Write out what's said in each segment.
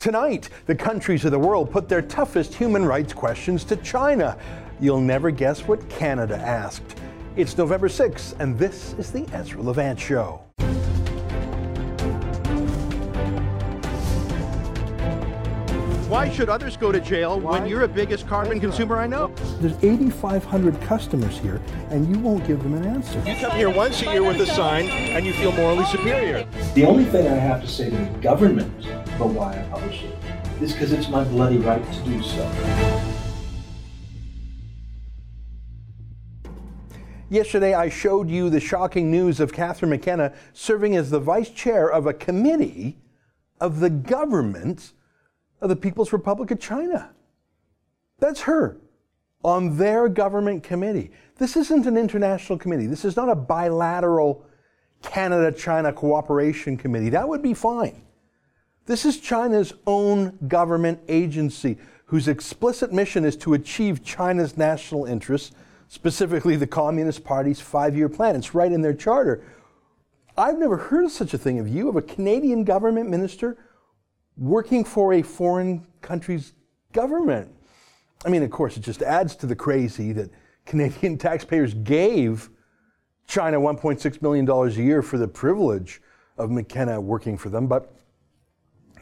Tonight, the countries of the world put their toughest human rights questions to China. You'll never guess what Canada asked. It's November 6th, and this is the Ezra Levant Show. Why should others go to jail when you're the biggest carbon consumer I know? There's 8,500 customers here, and you won't give them an answer. You come here once a year with a sign, and you feel morally superior. The only thing I have to say to the government about why I publish it is because it's my bloody right to do so. Yesterday, I showed you the shocking news of Catherine McKenna serving as the vice chair of a committee of the government of the People's Republic of China. That's her on their government committee. This isn't an international committee. This is not a bilateral Canada China cooperation committee. That would be fine. This is China's own government agency whose explicit mission is to achieve China's national interests, specifically the Communist Party's five year plan. It's right in their charter. I've never heard of such a thing of you, of a Canadian government minister working for a foreign country's government. I mean, of course, it just adds to the crazy that Canadian taxpayers gave China $1.6 million a year for the privilege of McKenna working for them, but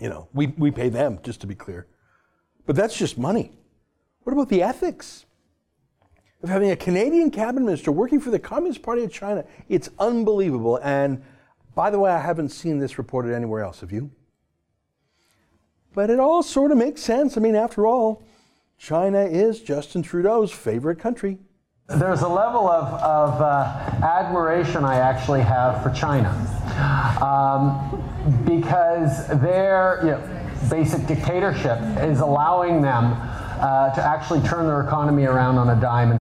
you know, we, we pay them, just to be clear. But that's just money. What about the ethics of having a Canadian cabinet minister working for the Communist Party of China? It's unbelievable. And by the way, I haven't seen this reported anywhere else. Have you? But it all sort of makes sense. I mean, after all, China is Justin Trudeau's favorite country. There's a level of, of uh, admiration I actually have for China um, because their you know, basic dictatorship is allowing them uh, to actually turn their economy around on a dime.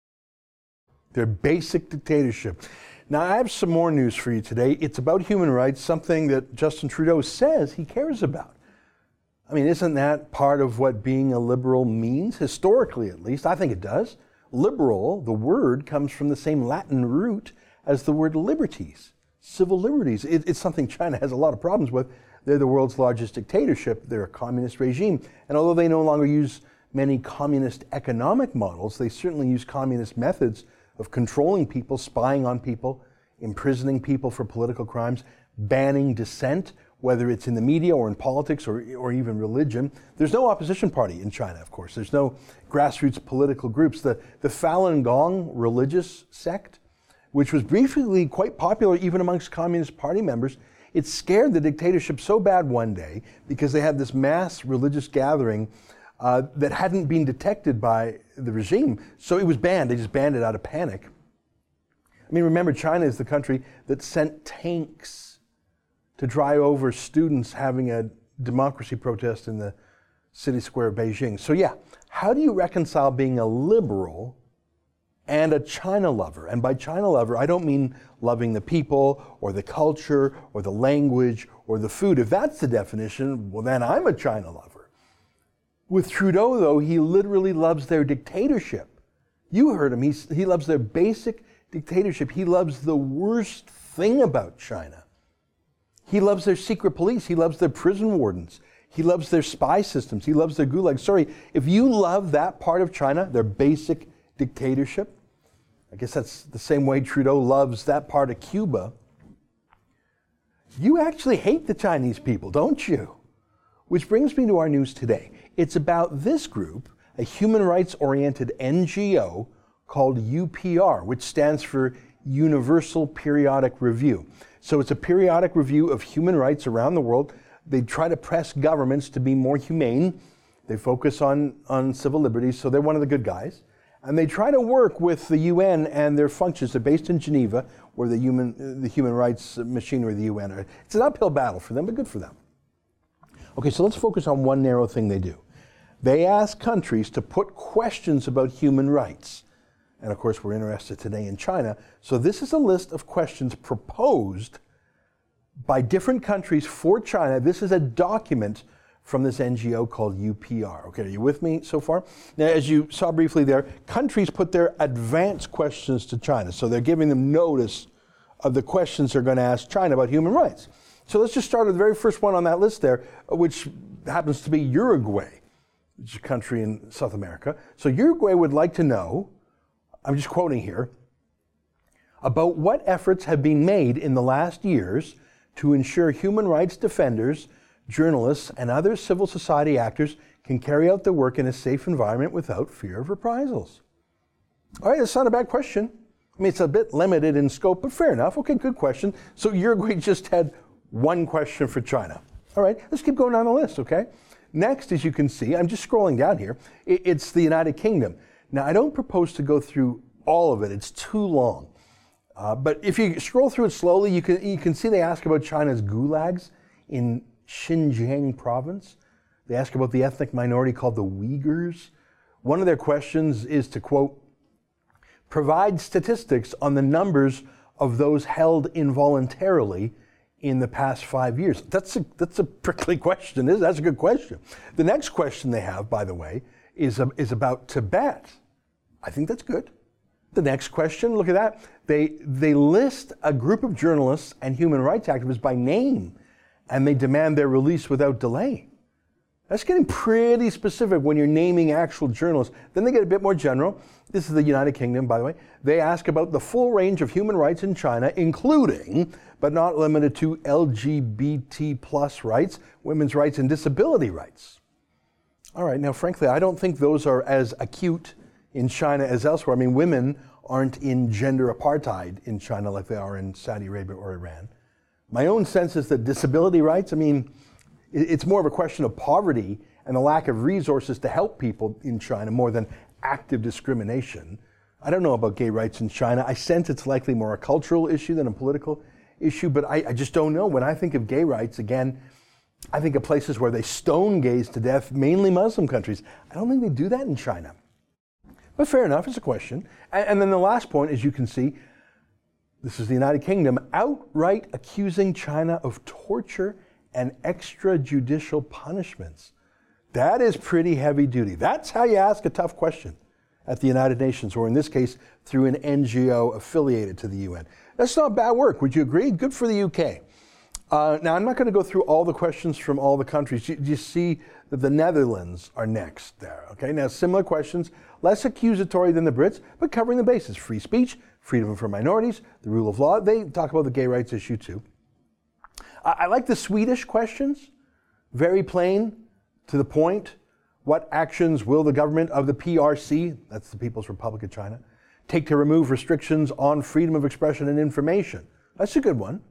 Their basic dictatorship. Now, I have some more news for you today. It's about human rights, something that Justin Trudeau says he cares about. I mean, isn't that part of what being a liberal means, historically at least? I think it does. Liberal, the word, comes from the same Latin root as the word liberties, civil liberties. It, it's something China has a lot of problems with. They're the world's largest dictatorship, they're a communist regime. And although they no longer use many communist economic models, they certainly use communist methods of controlling people, spying on people, imprisoning people for political crimes, banning dissent whether it's in the media or in politics or, or even religion. There's no opposition party in China, of course. There's no grassroots political groups. The, the Falun Gong religious sect, which was briefly quite popular even amongst Communist Party members, it scared the dictatorship so bad one day because they had this mass religious gathering uh, that hadn't been detected by the regime. So it was banned. They just banned it out of panic. I mean, remember, China is the country that sent tanks to drive over students having a democracy protest in the city square of Beijing. So, yeah, how do you reconcile being a liberal and a China lover? And by China lover, I don't mean loving the people or the culture or the language or the food. If that's the definition, well, then I'm a China lover. With Trudeau, though, he literally loves their dictatorship. You heard him. He's, he loves their basic dictatorship. He loves the worst thing about China he loves their secret police. He loves their prison wardens. He loves their spy systems. He loves their gulag. Sorry, if you love that part of China, their basic dictatorship, I guess that's the same way Trudeau loves that part of Cuba. You actually hate the Chinese people, don't you? Which brings me to our news today. It's about this group, a human rights oriented NGO called UPR, which stands for Universal Periodic Review. So it's a periodic review of human rights around the world. They try to press governments to be more humane. They focus on, on civil liberties, so they're one of the good guys. And they try to work with the UN and their functions. They're based in Geneva, where the human, the human rights machinery of the UN are. It's an uphill battle for them, but good for them. Okay, so let's focus on one narrow thing they do. They ask countries to put questions about human rights. And of course, we're interested today in China. So this is a list of questions proposed by different countries for China. This is a document from this NGO called UPR. Okay, are you with me so far? Now, as you saw briefly there, countries put their advance questions to China. So they're giving them notice of the questions they're going to ask China about human rights. So let's just start with the very first one on that list there, which happens to be Uruguay, which is a country in South America. So Uruguay would like to know, I'm just quoting here, about what efforts have been made in the last years to ensure human rights defenders, journalists, and other civil society actors can carry out their work in a safe environment without fear of reprisals. All right, that's not a bad question. I mean, it's a bit limited in scope, but fair enough. Okay, good question. So Uruguay just had one question for China. All right, let's keep going down the list, okay? Next, as you can see, I'm just scrolling down here, it's the United Kingdom. Now, I don't propose to go through all of it, it's too long. Uh, but if you scroll through it slowly, you can, you can see they ask about China's gulags in Xinjiang province. They ask about the ethnic minority called the Uyghurs. One of their questions is to quote, provide statistics on the numbers of those held involuntarily in the past five years? That's a, that's a prickly question, is That's a good question. The next question they have, by the way, is, a, is about Tibet. I think that's good. The next question, look at that. They, they list a group of journalists and human rights activists by name, and they demand their release without delay. That's getting pretty specific when you're naming actual journalists. Then they get a bit more general. This is the United Kingdom, by the way. They ask about the full range of human rights in China, including, but not limited to, LGBT plus rights, women's rights, and disability rights. All right, now, frankly, I don't think those are as acute in China as elsewhere. I mean, women aren't in gender apartheid in China like they are in Saudi Arabia or Iran. My own sense is that disability rights, I mean, it's more of a question of poverty and the lack of resources to help people in China more than active discrimination. I don't know about gay rights in China. I sense it's likely more a cultural issue than a political issue, but I, I just don't know. When I think of gay rights, again, I think of places where they stone gays to death, mainly Muslim countries. I don't think they do that in China. But fair enough, it's a question. And, and then the last point, as you can see, this is the United Kingdom outright accusing China of torture and extrajudicial punishments. That is pretty heavy duty. That's how you ask a tough question at the United Nations, or in this case, through an NGO affiliated to the UN. That's not bad work. Would you agree? Good for the UK. Uh, now, I'm not going to go through all the questions from all the countries. You, you see that the Netherlands are next there. Okay, now similar questions, less accusatory than the Brits, but covering the bases free speech, freedom for minorities, the rule of law. They talk about the gay rights issue too. I, I like the Swedish questions, very plain, to the point. What actions will the government of the PRC, that's the People's Republic of China, take to remove restrictions on freedom of expression and information? That's a good one.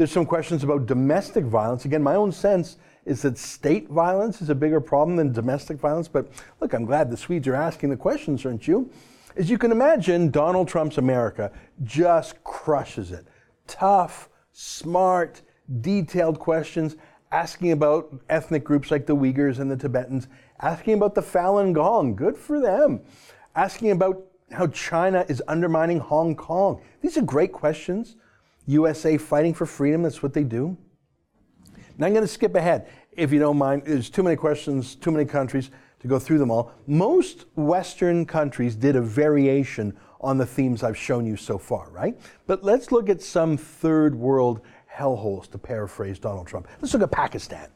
There's some questions about domestic violence. Again, my own sense is that state violence is a bigger problem than domestic violence. But look, I'm glad the Swedes are asking the questions, aren't you? As you can imagine, Donald Trump's America just crushes it. Tough, smart, detailed questions, asking about ethnic groups like the Uyghurs and the Tibetans, asking about the Falun Gong, good for them, asking about how China is undermining Hong Kong. These are great questions. USA fighting for freedom, that's what they do. Now I'm going to skip ahead, if you don't mind. There's too many questions, too many countries to go through them all. Most Western countries did a variation on the themes I've shown you so far, right? But let's look at some third world hellholes, to paraphrase Donald Trump. Let's look at Pakistan.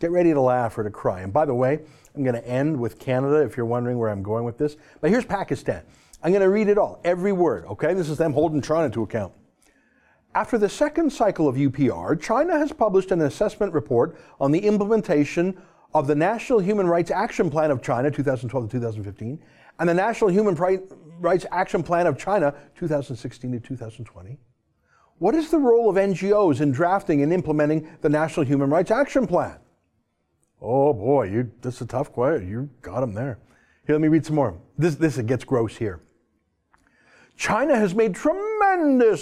Get ready to laugh or to cry. And by the way, I'm going to end with Canada if you're wondering where I'm going with this. But here's Pakistan. I'm going to read it all, every word, okay? This is them holding China to account. After the second cycle of UPR, China has published an assessment report on the implementation of the National Human Rights Action Plan of China 2012 to 2015 and the National Human Rights Action Plan of China 2016 to 2020. What is the role of NGOs in drafting and implementing the National Human Rights Action Plan? Oh boy, you, that's a tough question. You got them there. Here, let me read some more. This, this it gets gross here. China has made tremendous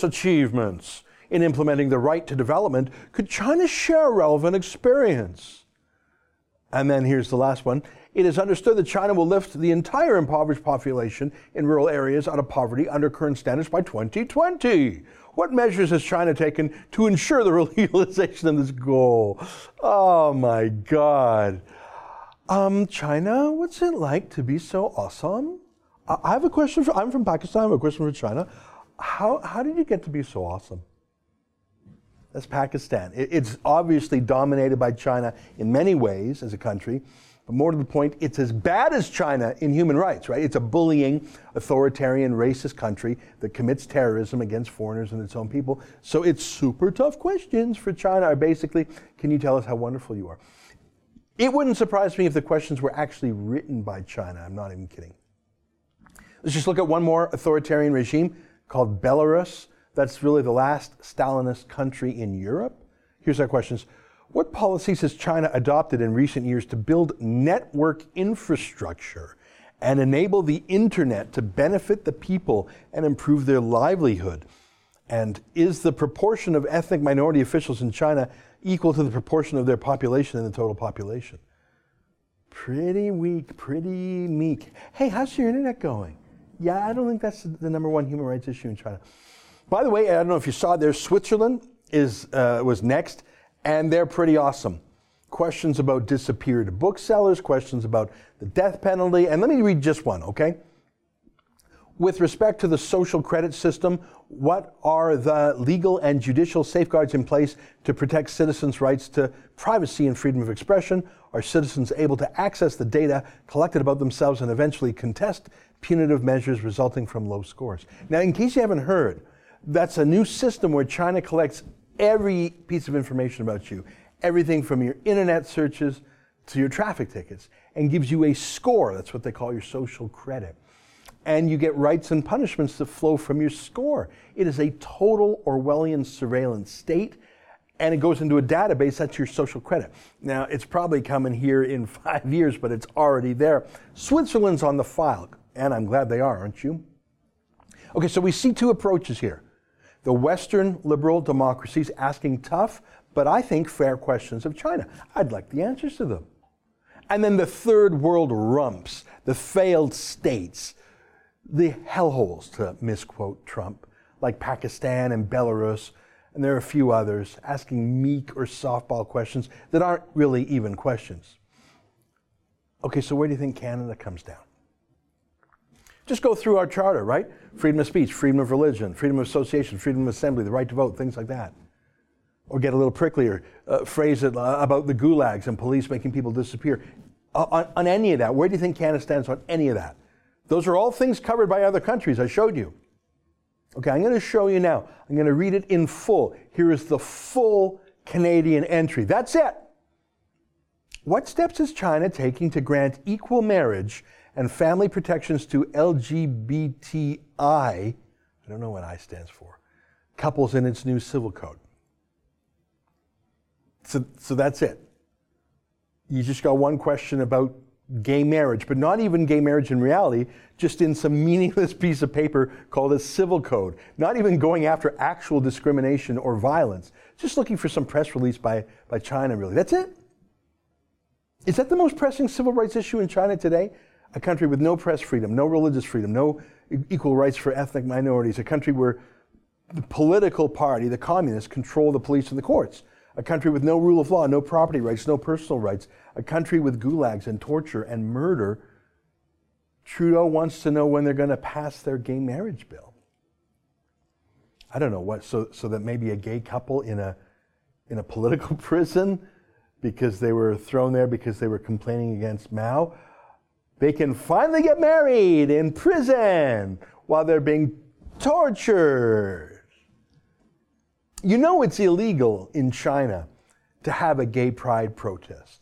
achievements in implementing the right to development. Could China share relevant experience? And then here's the last one. It is understood that China will lift the entire impoverished population in rural areas out of poverty under current standards by 2020. What measures has China taken to ensure the realization of this goal? Oh my God. Um, China, what's it like to be so awesome? I have a question for, I'm from Pakistan, I have a question for China. How, how did you get to be so awesome? That's Pakistan. It's obviously dominated by China in many ways as a country, but more to the point, it's as bad as China in human rights, right? It's a bullying, authoritarian, racist country that commits terrorism against foreigners and its own people. So it's super tough questions for China are basically, can you tell us how wonderful you are? It wouldn't surprise me if the questions were actually written by China. I'm not even kidding. Let's just look at one more authoritarian regime called Belarus. That's really the last Stalinist country in Europe. Here's our questions. What policies has China adopted in recent years to build network infrastructure and enable the internet to benefit the people and improve their livelihood? And is the proportion of ethnic minority officials in China equal to the proportion of their population in the total population? Pretty weak, pretty meek. Hey, how's your internet going? Yeah, I don't think that's the number one human rights issue in China. By the way, I don't know if you saw there, Switzerland is, uh, was next, and they're pretty awesome. Questions about disappeared booksellers, questions about the death penalty, and let me read just one, okay? With respect to the social credit system, what are the legal and judicial safeguards in place to protect citizens' rights to privacy and freedom of expression? Are citizens able to access the data collected about themselves and eventually contest punitive measures resulting from low scores? Now, in case you haven't heard, that's a new system where China collects every piece of information about you, everything from your internet searches to your traffic tickets, and gives you a score. That's what they call your social credit. And you get rights and punishments that flow from your score. It is a total Orwellian surveillance state, and it goes into a database that's your social credit. Now, it's probably coming here in five years, but it's already there. Switzerland's on the file, and I'm glad they are, aren't you? Okay, so we see two approaches here the Western liberal democracies asking tough, but I think fair questions of China. I'd like the answers to them. And then the third world rumps, the failed states, the hellholes, to misquote Trump, like Pakistan and Belarus, and there are a few others, asking meek or softball questions that aren't really even questions. Okay, so where do you think Canada comes down? Just go through our charter, right? Freedom of speech, freedom of religion, freedom of association, freedom of assembly, the right to vote, things like that. Or get a little pricklier, uh, phrase it uh, about the gulags and police making people disappear. Uh, on, on any of that, where do you think Canada stands on any of that? Those are all things covered by other countries. I showed you. Okay, I'm going to show you now. I'm going to read it in full. Here is the full Canadian entry. That's it. What steps is China taking to grant equal marriage and family protections to LGBTI, I don't know what I stands for, couples in its new civil code. So, so that's it. You just got one question about gay marriage, but not even gay marriage in reality, just in some meaningless piece of paper called a civil code. Not even going after actual discrimination or violence, just looking for some press release by, by China, really. That's it. Is that the most pressing civil rights issue in China today? a country with no press freedom, no religious freedom, no equal rights for ethnic minorities, a country where the political party, the communists, control the police and the courts, a country with no rule of law, no property rights, no personal rights, a country with gulags and torture and murder. Trudeau wants to know when they're going to pass their gay marriage bill. I don't know what, so, so that maybe a gay couple in a, in a political prison because they were thrown there because they were complaining against Mao they can finally get married in prison while they're being tortured. You know it's illegal in China to have a gay pride protest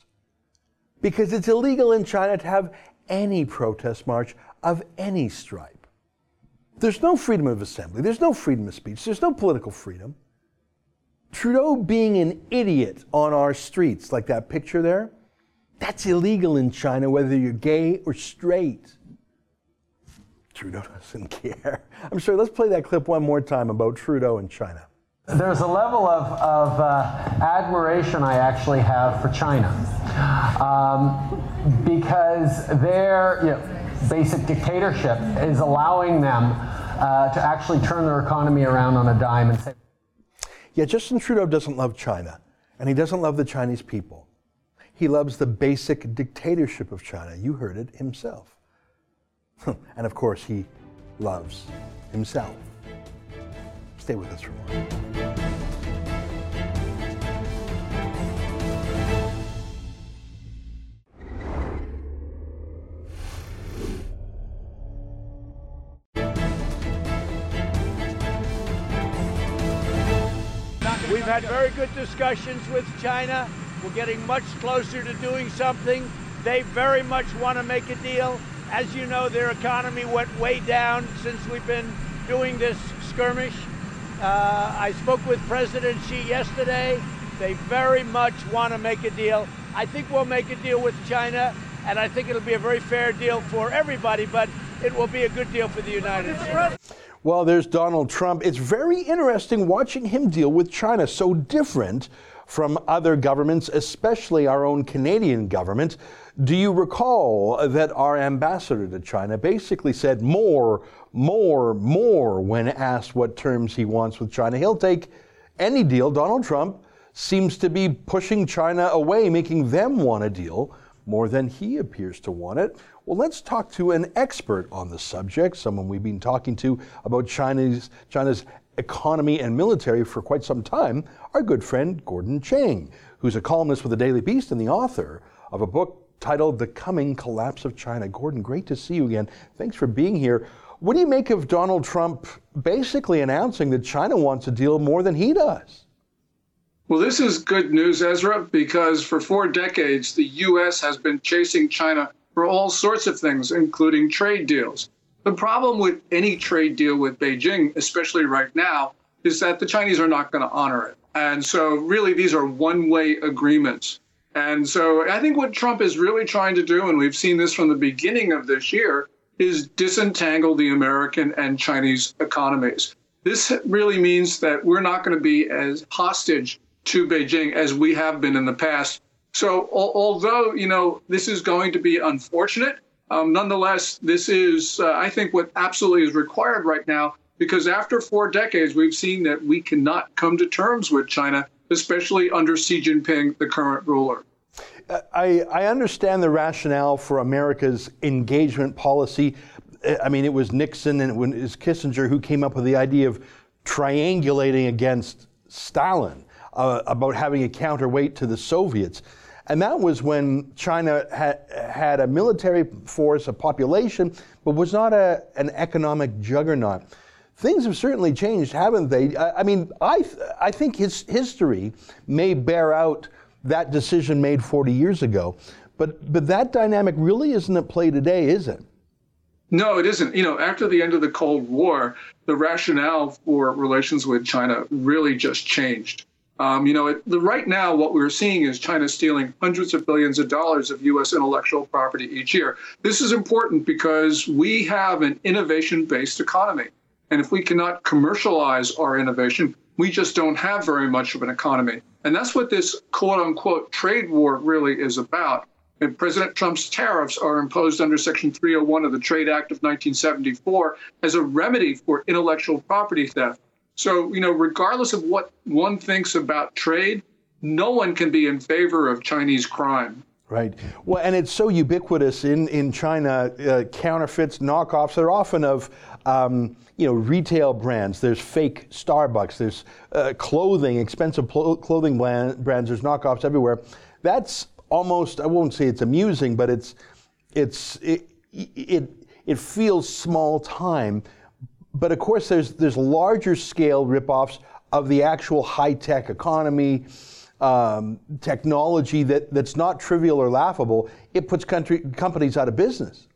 because it's illegal in China to have any protest march of any stripe. There's no freedom of assembly, there's no freedom of speech, there's no political freedom. Trudeau being an idiot on our streets, like that picture there, that's illegal in China, whether you're gay or straight. Trudeau doesn't care. I'm sure. Let's play that clip one more time about Trudeau and China. There's a level of, of uh, admiration I actually have for China um, because their you know, basic dictatorship is allowing them uh, to actually turn their economy around on a dime and say. Yeah, Justin Trudeau doesn't love China, and he doesn't love the Chinese people. He loves the basic dictatorship of China. You heard it himself. and of course, he loves himself. Stay with us for a. We've had very good discussions with China. We're getting much closer to doing something. They very much want to make a deal. As you know, their economy went way down since we've been doing this skirmish. Uh, I spoke with President Xi yesterday. They very much want to make a deal. I think we'll make a deal with China, and I think it'll be a very fair deal for everybody, but it will be a good deal for the United States. Well, there's Donald Trump. It's very interesting watching him deal with China, so different from other governments, especially our own Canadian government. Do you recall that our ambassador to China basically said more, more, more when asked what terms he wants with China? He'll take any deal. Donald Trump seems to be pushing China away, making them want a deal more than he appears to want it. Well, let's talk to an expert on the subject, someone we've been talking to about China's, China's economy and military for quite some time, our good friend Gordon Chang, who's a columnist with the Daily Beast and the author of a book titled The Coming Collapse of China. Gordon, great to see you again. Thanks for being here. What do you make of Donald Trump basically announcing that China wants a deal more than he does? Well, this is good news, Ezra, because for four decades, the U.S. has been chasing China for all sorts of things, including trade deals. The problem with any trade deal with Beijing, especially right now, is that the Chinese are not going to honor it. And so, really, these are one way agreements. And so, I think what Trump is really trying to do, and we've seen this from the beginning of this year, is disentangle the American and Chinese economies. This really means that we're not going to be as hostage to Beijing as we have been in the past. So, al- although you know this is going to be unfortunate, um, nonetheless, this is uh, I think what absolutely is required right now because after four decades, we've seen that we cannot come to terms with China, especially under Xi Jinping, the current ruler. I, I understand the rationale for America's engagement policy. I mean, it was Nixon and it was Kissinger who came up with the idea of triangulating against Stalin uh, about having a counterweight to the Soviets. And that was when China had, had a military force, a population, but was not a, an economic juggernaut. Things have certainly changed, haven't they? I, I mean, I, I think his history may bear out that decision made 40 years ago. But, but that dynamic really isn't at play today, is it? No, it isn't. You know, after the end of the Cold War, the rationale for relations with China really just changed. Um, you know, it, the, right now, what we're seeing is China stealing hundreds of billions of dollars of U.S. intellectual property each year. This is important because we have an innovation based economy. And if we cannot commercialize our innovation, we just don't have very much of an economy. And that's what this quote unquote trade war really is about. And President Trump's tariffs are imposed under Section 301 of the Trade Act of 1974 as a remedy for intellectual property theft. So, you know, regardless of what one thinks about trade, no one can be in favor of Chinese crime. Right. Well, and it's so ubiquitous in in China. Uh, counterfeits, knockoffs. They're often of um, you know retail brands. There's fake Starbucks. There's uh, clothing, expensive pl- clothing brand, brands. There's knockoffs everywhere. That's almost. I won't say it's amusing, but it's it's it it, it feels small time but of course, there's there's larger scale ripoffs of the actual high tech economy, um, technology that, that's not trivial or laughable. It puts country companies out of business.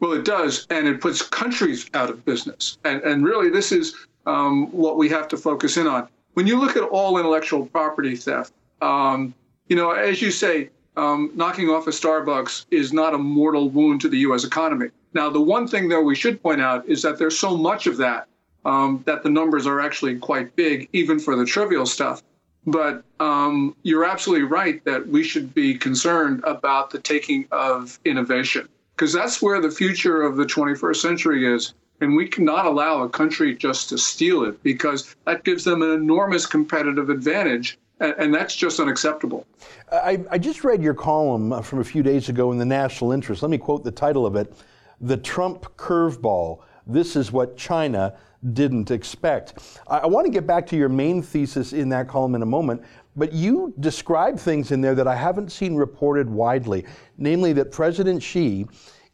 Well, it does, and it puts countries out of business. And and really, this is um, what we have to focus in on. When you look at all intellectual property theft, um, you know, as you say, um, knocking off a Starbucks is not a mortal wound to the U.S. economy. Now, the one thing, though, we should point out is that there's so much of that um, that the numbers are actually quite big, even for the trivial stuff. But um, you're absolutely right that we should be concerned about the taking of innovation, because that's where the future of the 21st century is. And we cannot allow a country just to steal it because that gives them an enormous competitive advantage. And, that's just unacceptable. I, I just read your column uh, from a few days ago in the National Interest. Let me quote the title of it the Trump curveball. This is what China didn't expect. I, I want to get back to your main thesis in that column in a moment, but you describe things in there that I haven't seen reported widely, namely that President Xi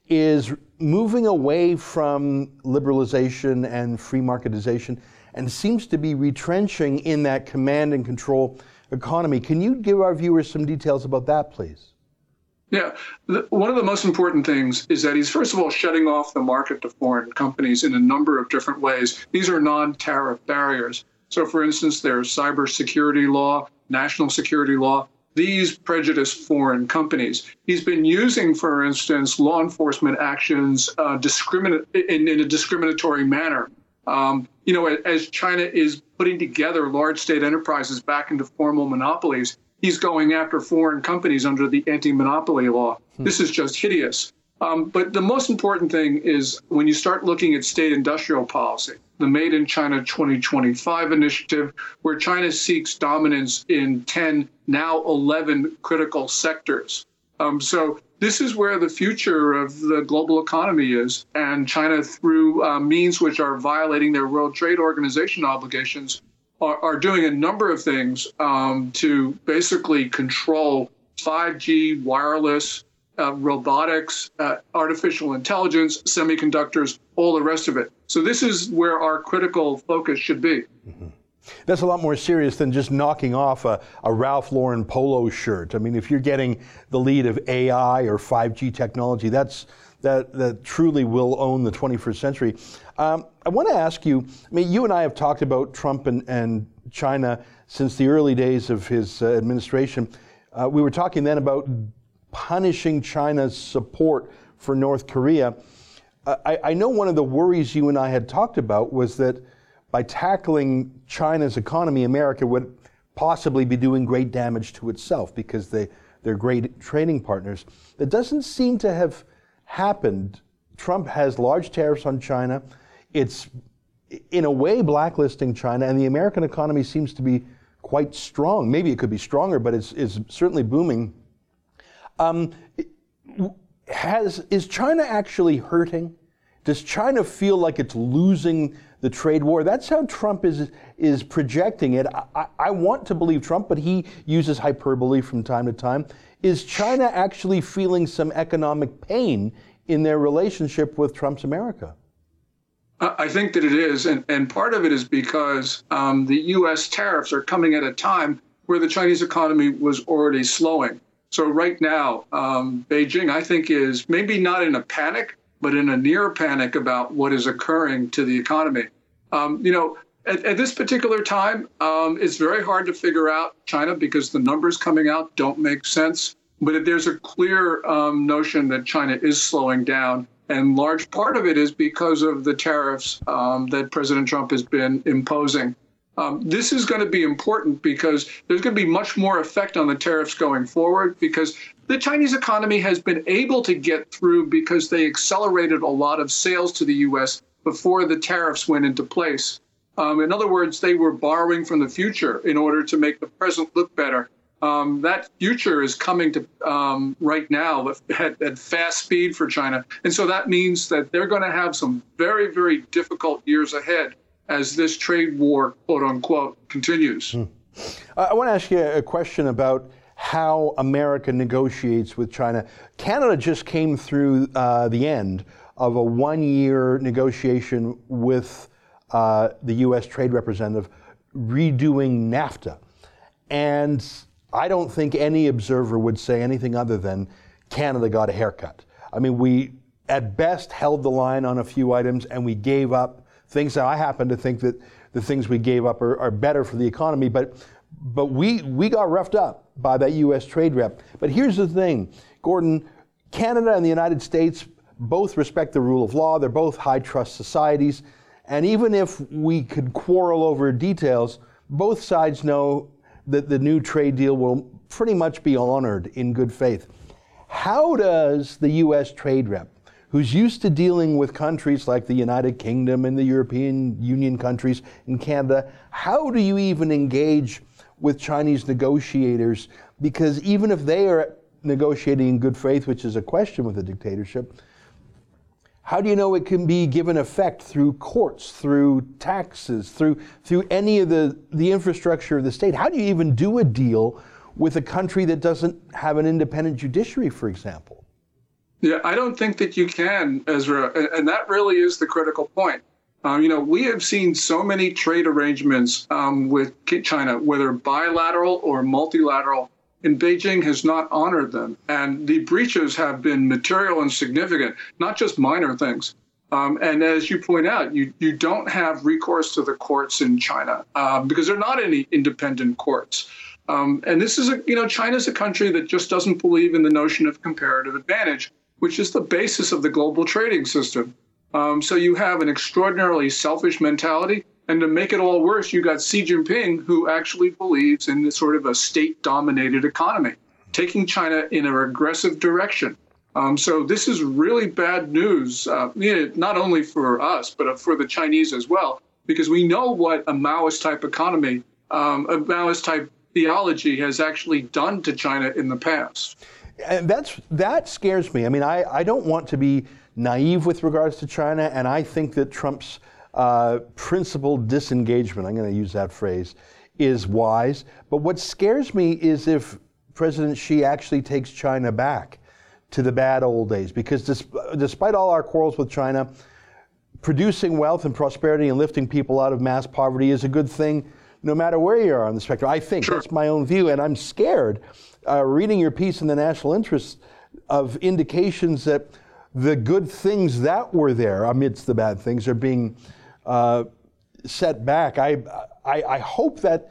is moving away from liberalization and free marketization and seems to be retrenching in that command and control economy. Can you give our viewers some details about that, please? Yeah, one of the most important things is that he's first of all shutting off the market to foreign companies in a number of different ways. These are non-tariff barriers. So, for instance, there's cybersecurity law, national security law. These prejudice foreign companies. He's been using, for instance, law enforcement actions uh, discriminate in, in, a discriminatory manner. Um, you know, as China is putting together large state enterprises back into formal monopolies, he's going after foreign companies under the anti-monopoly law. Hmm. This is just hideous. Um, but the most important thing is when you start looking at state industrial policy, the Made in China 2025 initiative, where China seeks dominance in 10, now 11 critical sectors. Um, so this is where the future of the global economy is. And China, through uh, means which are violating their World Trade Organization obligations, are, are doing a number of things um, to basically control 5G, wireless, uh, robotics, uh, artificial intelligence, semiconductors, all the rest of it. So this is where our critical focus should be. Mm-hmm. That's a lot more serious than just knocking off a, a, Ralph Lauren polo shirt. I mean, if you're getting the lead of AI or 5G technology, that's that, that truly will own the 21st century. Um, I want to ask you I mean, you and I have talked about Trump and, and China since the early days of his uh, administration. Uh, we were talking then about punishing China's support for North Korea. Uh, I, I know one of the worries you and I had talked about was that by tackling China's economy, America would possibly be doing great damage to itself because they, they're great trading partners. That doesn't seem to have happened. Trump has large tariffs on China it's in a way blacklisting China, and the American economy seems to be quite strong. Maybe it could be stronger, but it's, it's certainly booming. Um, has, is China actually hurting? Does China feel like it's losing the trade war? That's how Trump is, is projecting it. I, I want to believe Trump, but he uses hyperbole from time to time. Is China actually feeling some economic pain in their relationship with Trump's America? I think that it is, and, and part of it is because um, the U.S. tariffs are coming at a time where the Chinese economy was already slowing. So right now, um, Beijing, I think, is maybe not in a panic, but in a near panic about what is occurring to the economy. Um, you know, at, at, this particular time, um, it's very hard to figure out China because the numbers coming out don't make sense. But there's a clear um, notion that China is slowing down. And large part of it is because of the tariffs um, that President Trump has been imposing. Um, this is going to be important because there's going to be much more effect on the tariffs going forward because the Chinese economy has been able to get through because they accelerated a lot of sales to the U.S. before the tariffs went into place. Um, in other words, they were borrowing from the future in order to make the present look better um, that future is coming to um, right now at, at, fast speed for China. And so that means that they're going to have some very, very difficult years ahead as this trade war, quote unquote, continues. Hmm. I want to ask you a question about how America negotiates with China. Canada just came through uh, the end of a one year negotiation with uh, the U.S. Trade Representative redoing NAFTA. And I don't think any observer would say anything other than Canada got a haircut. I mean, we at best held the line on a few items and we gave up things. Now, I happen to think that the things we gave up are, are better for the economy, but but we we got roughed up by that U.S. trade rep. But here's the thing, Gordon, Canada and the United States both respect the rule of law. They're both high trust societies, and even if we could quarrel over details, both sides know that the new trade deal will pretty much be honored in good faith. How does the U.S. trade rep, who's used to dealing with countries like the United Kingdom and the European Union countries and Canada, how do you even engage with Chinese negotiators? Because even if they are negotiating in good faith, which is a question with a dictatorship, how do you know it can be given effect through courts, through taxes, through, through any of the, the infrastructure of the state? How do you even do a deal with a country that doesn't have an independent judiciary, for example? Yeah, I don't think that you can, Ezra. And that really is the critical point. Um, you know, we have seen so many trade arrangements um, with China, whether bilateral or multilateral, and Beijing has not honored them. And the breaches have been material and significant, not just minor things. Um, and as you point out, you, you don't have recourse to the courts in China um, because there are not any independent courts. Um, and this is a, you know, China's a country that just doesn't believe in the notion of comparative advantage, which is the basis of the global trading system. Um, so you have an extraordinarily selfish mentality. And to make it all worse, you got Xi Jinping, who actually believes in sort of a state dominated economy, taking China in a regressive direction. Um, so this is really bad news, uh, not only for us, but for the Chinese as well, because we know what a Maoist type economy, um, a Maoist type theology has actually done to China in the past. And that's that scares me. I mean, I, I don't want to be naive with regards to China, and I think that Trump's uh, principled disengagement, I'm going to use that phrase, is wise. But what scares me is if President Xi actually takes China back to the bad old days, because despite all our quarrels with China, producing wealth and prosperity and lifting people out of mass poverty is a good thing no matter where you are on the spectrum. I think sure. that's my own view, and I'm scared uh, reading your piece in the national interest of indications that the good things that were there amidst the bad things are being uh, set back. I, I, I hope that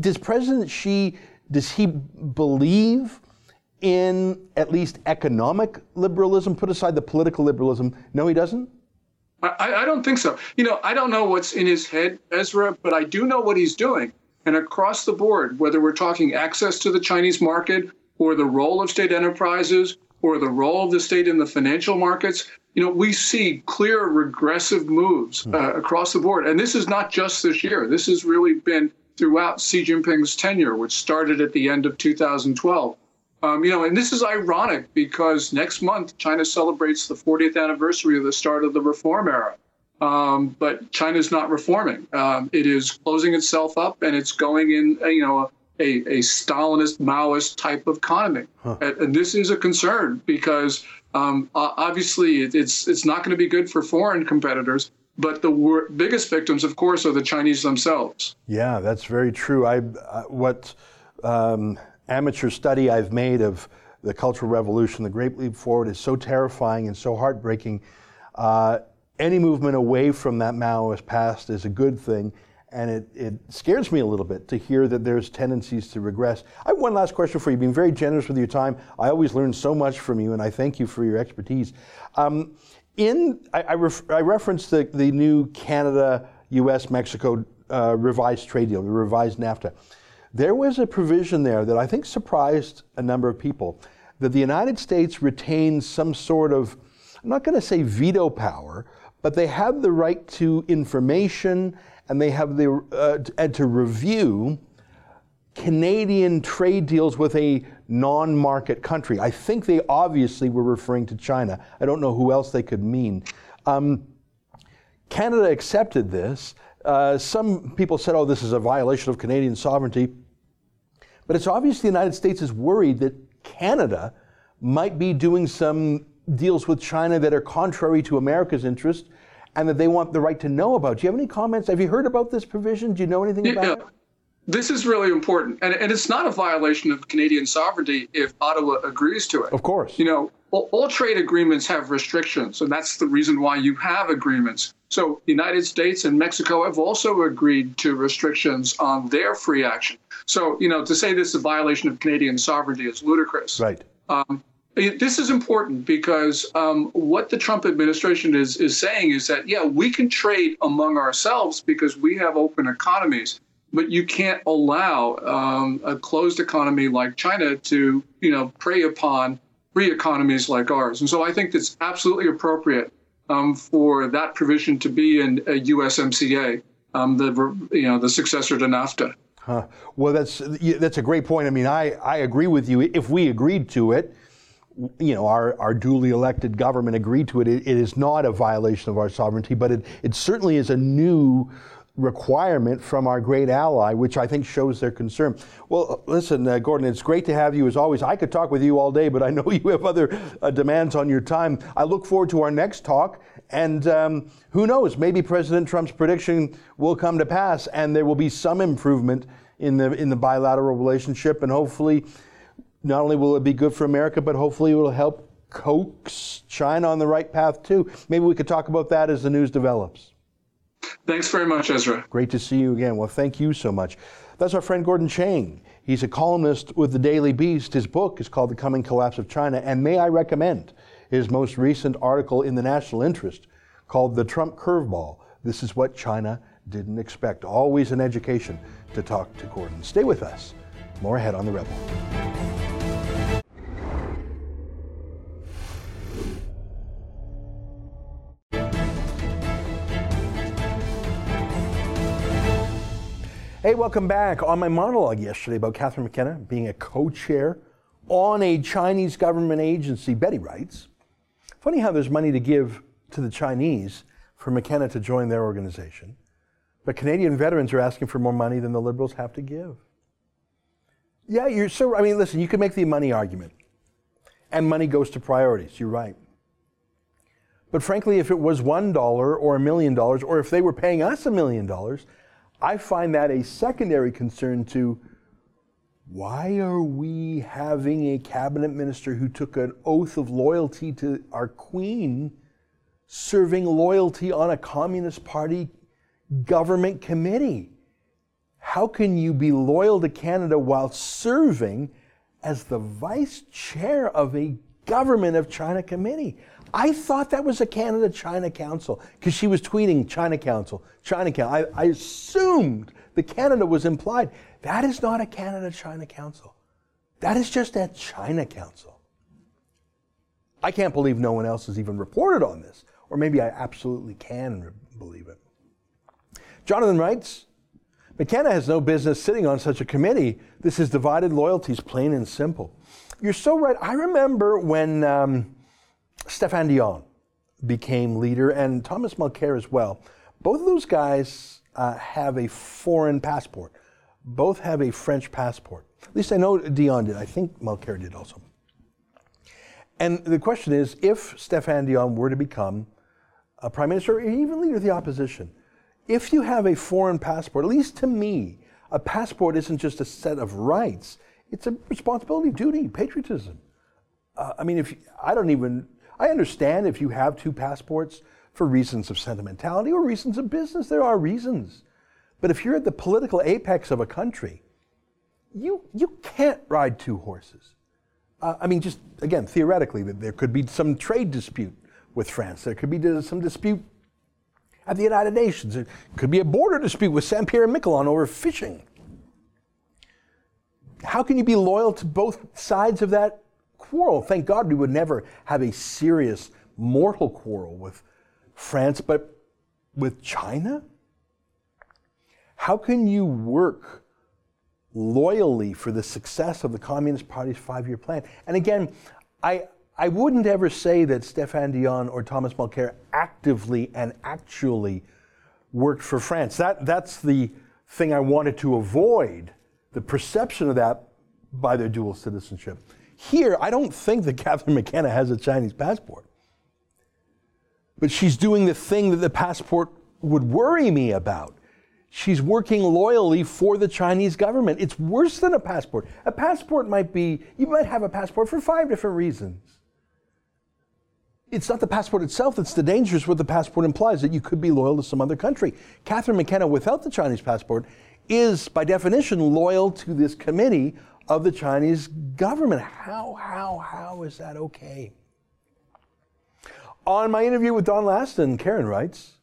does President Xi does he believe in at least economic liberalism? Put aside the political liberalism. No, he doesn't. I, I don't think so. You know, I don't know what's in his head, Ezra, but I do know what he's doing. And across the board, whether we're talking access to the Chinese market or the role of state enterprises or the role of the state in the financial markets, you know, we see clear regressive moves hmm. uh, across the board. And this is not just this year. This has really been throughout Xi Jinping's tenure, which started at the end of 2012. Um, you know, and this is ironic because next month China celebrates the 40th anniversary of the start of the reform era. Um, but China's not reforming. Um, it is closing itself up, and it's going in, you know, a, a Stalinist, Maoist type of economy. Huh. And, and, this is a concern because um, obviously it's it's not going to be good for foreign competitors. But the wor- biggest victims, of course, are the Chinese themselves. Yeah, that's very true. I uh, what um, amateur study I've made of the Cultural Revolution, the Great Leap Forward, is so terrifying and so heartbreaking. Uh, any movement away from that Maoist past is a good thing and it, it scares me a little bit to hear that there's tendencies to regress. I have one last question for you. You've very generous with your time. I always learn so much from you, and I thank you for your expertise. Um, in I, I, ref, I, referenced the, the new Canada, U.S., Mexico uh, revised trade deal, the revised NAFTA. There was a provision there that I think surprised a number of people that the United States retains some sort of, I'm not going to say veto power, but they have the right to information and they have the uh, and to review Canadian trade deals with a non-market country. I think they obviously were referring to China. I don't know who else they could mean. Um, Canada accepted this. Uh, some people said, "Oh, this is a violation of Canadian sovereignty," but it's obvious the United States is worried that Canada might be doing some deals with China that are contrary to America's interest and that they want the right to know about. Do you have any comments? Have you heard about this provision? Do you know anything about yeah. it? This is really important. And, and it's not a violation of Canadian sovereignty if Ottawa agrees to it. Of course. You know, all, all trade agreements have restrictions, and that's the reason why you have agreements. So the United States and Mexico have also agreed to restrictions on their free action. So, you know, to say this is a violation of Canadian sovereignty is ludicrous. Right. Um, this is important because um, what the Trump administration is is saying is that yeah, we can trade among ourselves because we have open economies, but you can't allow um, a closed economy like China to you know prey upon free economies like ours. And so I think it's absolutely appropriate um, for that provision to be in a USMCA, um, the you know the successor to NAFTA. Huh. Well, that's that's a great point. I mean, I, I agree with you. If we agreed to it, you know, our, our duly elected government agreed to it. it. It is not a violation of our sovereignty, but it, it certainly is a new requirement from our great ally, which I think shows their concern. Well, listen, uh, Gordon, it's great to have you as always. I could talk with you all day, but I know you have other uh, demands on your time. I look forward to our next talk, and um, who knows, maybe President Trump's prediction will come to pass, and there will be some improvement in the in the bilateral relationship, and hopefully, not only will it be good for America, but hopefully it will help coax China on the right path too. Maybe we could talk about that as the news develops. Thanks very much, Ezra. Great to see you again. Well, thank you so much. That's our friend Gordon Chang. He's a columnist with the Daily Beast. His book is called The Coming Collapse of China. And may I recommend his most recent article in the National Interest called The Trump Curveball. This is what China didn't expect. Always an education to talk to Gordon. Stay with us. More ahead on The Rebel. Hey, welcome back. On my monologue yesterday about Catherine McKenna being a co chair on a Chinese government agency, Betty writes Funny how there's money to give to the Chinese for McKenna to join their organization, but Canadian veterans are asking for more money than the Liberals have to give. Yeah, you're so, I mean, listen, you can make the money argument, and money goes to priorities. You're right. But frankly, if it was $1 or a million dollars, or if they were paying us a million dollars, I find that a secondary concern to why are we having a cabinet minister who took an oath of loyalty to our queen serving loyalty on a Communist Party government committee? How can you be loyal to Canada while serving as the vice chair of a government of China committee? I thought that was a Canada China Council because she was tweeting China Council, China Council. I, I assumed the Canada was implied. That is not a Canada China Council. That is just a China Council. I can't believe no one else has even reported on this, or maybe I absolutely can re- believe it. Jonathan writes McKenna has no business sitting on such a committee. This is divided loyalties, plain and simple. You're so right. I remember when. Um, Stéphane Dion became leader, and Thomas Mulcair as well. Both of those guys uh, have a foreign passport. Both have a French passport. At least I know Dion did. I think Mulcair did also. And the question is if Stéphane Dion were to become a prime minister or even leader of the opposition, if you have a foreign passport, at least to me, a passport isn't just a set of rights, it's a responsibility, duty, patriotism. Uh, I mean, if I don't even I understand if you have two passports for reasons of sentimentality or reasons of business, there are reasons. But if you're at the political apex of a country, you, you can't ride two horses. Uh, I mean, just again, theoretically, there could be some trade dispute with France. There could be some dispute at the United Nations. There could be a border dispute with Saint Pierre and Miquelon over fishing. How can you be loyal to both sides of that quarrel. Thank God we would never have a serious mortal quarrel with France, but with China? How can you work loyally for the success of the Communist Party's five year plan? And again, I, I wouldn't ever say that Stéphane Dion or Thomas Mulcair actively and actually worked for France. That, that's the thing I wanted to avoid, the perception of that by their dual citizenship. Here, I don't think that Catherine McKenna has a Chinese passport. But she's doing the thing that the passport would worry me about. She's working loyally for the Chinese government. It's worse than a passport. A passport might be, you might have a passport for five different reasons. It's not the passport itself that's the dangerous. What the passport implies that you could be loyal to some other country. Catherine McKenna, without the Chinese passport, is by definition loyal to this committee of the Chinese government. How, how, how is that okay? On my interview with Don Laston, Karen writes,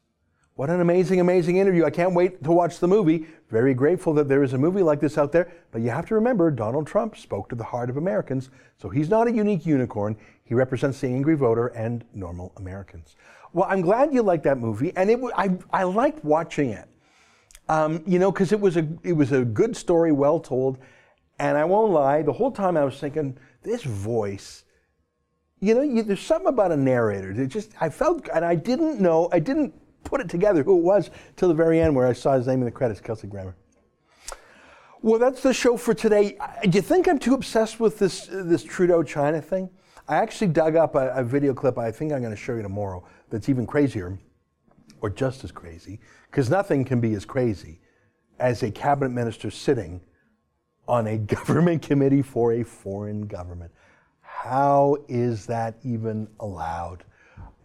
What an amazing, amazing interview. I can't wait to watch the movie. Very grateful that there is a movie like this out there. But you have to remember, Donald Trump spoke to the heart of Americans, so he's not a unique unicorn. He represents the angry voter and normal Americans. Well, I'm glad you liked that movie, and it, I, I liked watching it. Um, you know, because it was a it was a good story, well told, and I won't lie, the whole time I was thinking, this voice, you know, you, there's something about a narrator that just, I felt, and I didn't know, I didn't put it together who it was till the very end where I saw his name in the credits, Kelsey Grammer. Well, that's the show for today. Do you think I'm too obsessed with this this Trudeau China thing? I actually dug up a, a video clip. I think I'm going to show you tomorrow. That's even crazier, or just as crazy, because nothing can be as crazy as a cabinet minister sitting on a government committee for a foreign government. How is that even allowed?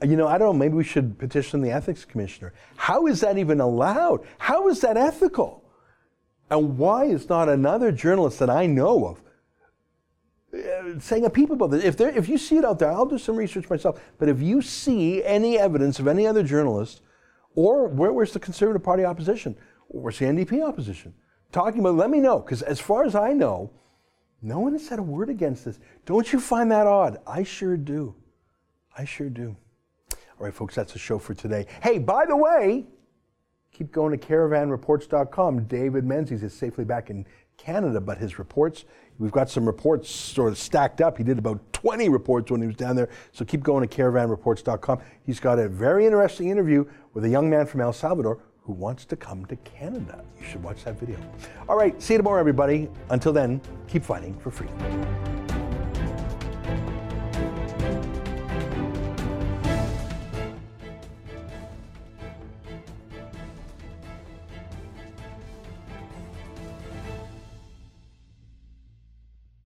You know, I don't know, maybe we should petition the ethics commissioner. How is that even allowed? How is that ethical? And why is not another journalist that I know of uh, saying a peep about this? If, there, if you see it out there, I'll do some research myself. But if you see any evidence of any other journalist, or where, where's the Conservative Party opposition? Where's the NDP opposition? Talking about, let me know, because as far as I know, no one has said a word against this. Don't you find that odd? I sure do. I sure do. All right, folks, that's the show for today. Hey, by the way, keep going to caravanreports.com. David Menzies is safely back in Canada, but his reports, we've got some reports sort of stacked up. He did about 20 reports when he was down there. So keep going to caravanreports.com. He's got a very interesting interview with a young man from El Salvador who wants to come to Canada. You should watch that video. All right, see you tomorrow, everybody. Until then, keep fighting for freedom.